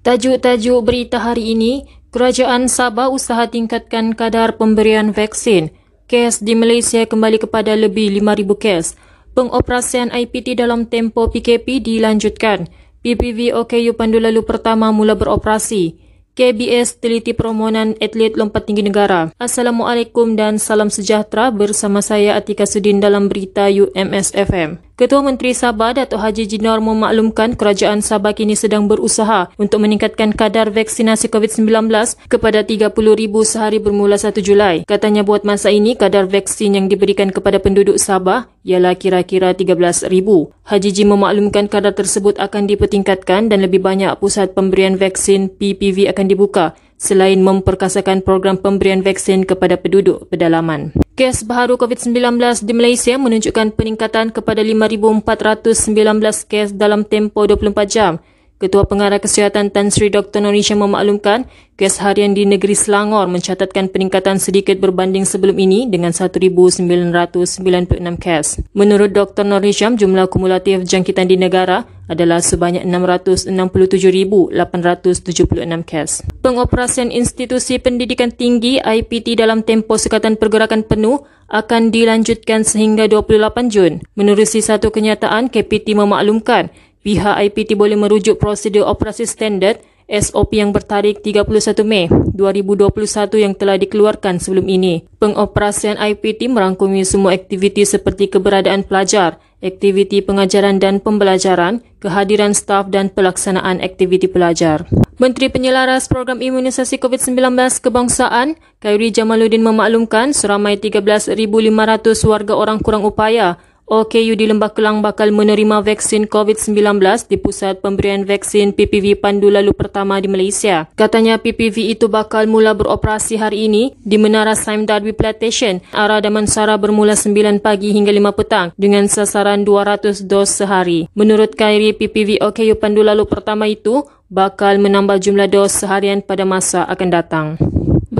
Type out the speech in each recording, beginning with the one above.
Tajuk-tajuk berita hari ini, Kerajaan Sabah usaha tingkatkan kadar pemberian vaksin. Kes di Malaysia kembali kepada lebih 5,000 kes. Pengoperasian IPT dalam tempoh PKP dilanjutkan. PPV OKU Pandu Lalu Pertama mula beroperasi. KBS teliti permohonan atlet lompat tinggi negara. Assalamualaikum dan salam sejahtera bersama saya Atika Sudin dalam berita UMS FM. Ketua Menteri Sabah Datuk Haji Jinar memaklumkan kerajaan Sabah kini sedang berusaha untuk meningkatkan kadar vaksinasi COVID-19 kepada 30,000 sehari bermula 1 Julai. Katanya buat masa ini kadar vaksin yang diberikan kepada penduduk Sabah ialah kira-kira 13,000. Haji Jim memaklumkan kadar tersebut akan dipertingkatkan dan lebih banyak pusat pemberian vaksin PPV akan dibuka selain memperkasakan program pemberian vaksin kepada penduduk pedalaman. Kes baharu COVID-19 di Malaysia menunjukkan peningkatan kepada 5,419 kes dalam tempoh 24 jam. Ketua Pengarah Kesihatan Tan Sri Dr. Norisha memaklumkan kes harian di negeri Selangor mencatatkan peningkatan sedikit berbanding sebelum ini dengan 1,996 kes. Menurut Dr. Norisha, jumlah kumulatif jangkitan di negara adalah sebanyak 667,876 kes. Pengoperasian institusi pendidikan tinggi IPT dalam tempoh sekatan pergerakan penuh akan dilanjutkan sehingga 28 Jun. Menerusi satu kenyataan, KPT memaklumkan Pihak IPT boleh merujuk prosedur operasi standard SOP yang bertarikh 31 Mei 2021 yang telah dikeluarkan sebelum ini. Pengoperasian IPT merangkumi semua aktiviti seperti keberadaan pelajar, aktiviti pengajaran dan pembelajaran, kehadiran staf dan pelaksanaan aktiviti pelajar. Menteri Penyelaras Program Imunisasi COVID-19 Kebangsaan, Khairi Jamaluddin memaklumkan seramai 13,500 warga orang kurang upaya OKU di Lembah Kelang bakal menerima vaksin COVID-19 di Pusat Pemberian Vaksin PPV Pandu Lalu Pertama di Malaysia. Katanya PPV itu bakal mula beroperasi hari ini di Menara Sime Darby Plantation, arah Damansara bermula 9 pagi hingga 5 petang dengan sasaran 200 dos sehari. Menurut Kairi, PPV OKU Pandu Lalu Pertama itu bakal menambah jumlah dos seharian pada masa akan datang.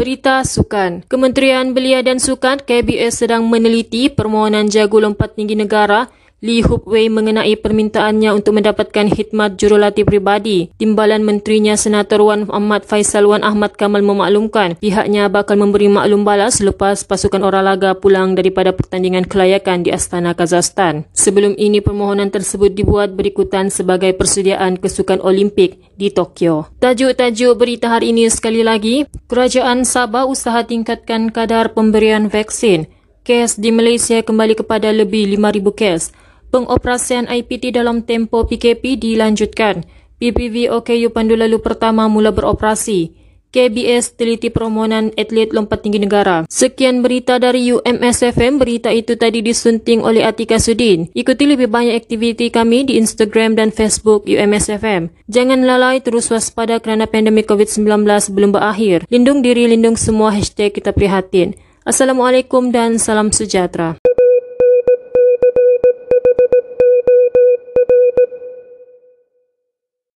Berita Sukan. Kementerian Belia dan Sukan KBS sedang meneliti permohonan jago lompat tinggi negara Lee Hup Wei mengenai permintaannya untuk mendapatkan khidmat jurulatih pribadi. Timbalan Menterinya Senator Wan Ahmad Faisal Wan Ahmad Kamal memaklumkan pihaknya bakal memberi maklum balas selepas pasukan Oralaga pulang daripada pertandingan kelayakan di Astana, Kazakhstan. Sebelum ini permohonan tersebut dibuat berikutan sebagai persediaan kesukan Olimpik di Tokyo. Tajuk-tajuk berita hari ini sekali lagi, Kerajaan Sabah usaha tingkatkan kadar pemberian vaksin. Kes di Malaysia kembali kepada lebih 5,000 kes pengoperasian IPT dalam tempoh PKP dilanjutkan. PPV OKU Pandu Lalu Pertama mula beroperasi. KBS teliti permohonan atlet lompat tinggi negara. Sekian berita dari UMSFM. Berita itu tadi disunting oleh Atika Sudin. Ikuti lebih banyak aktiviti kami di Instagram dan Facebook UMSFM. Jangan lalai terus waspada kerana pandemik COVID-19 belum berakhir. Lindung diri, lindung semua. Hashtag kita prihatin. Assalamualaikum dan salam sejahtera.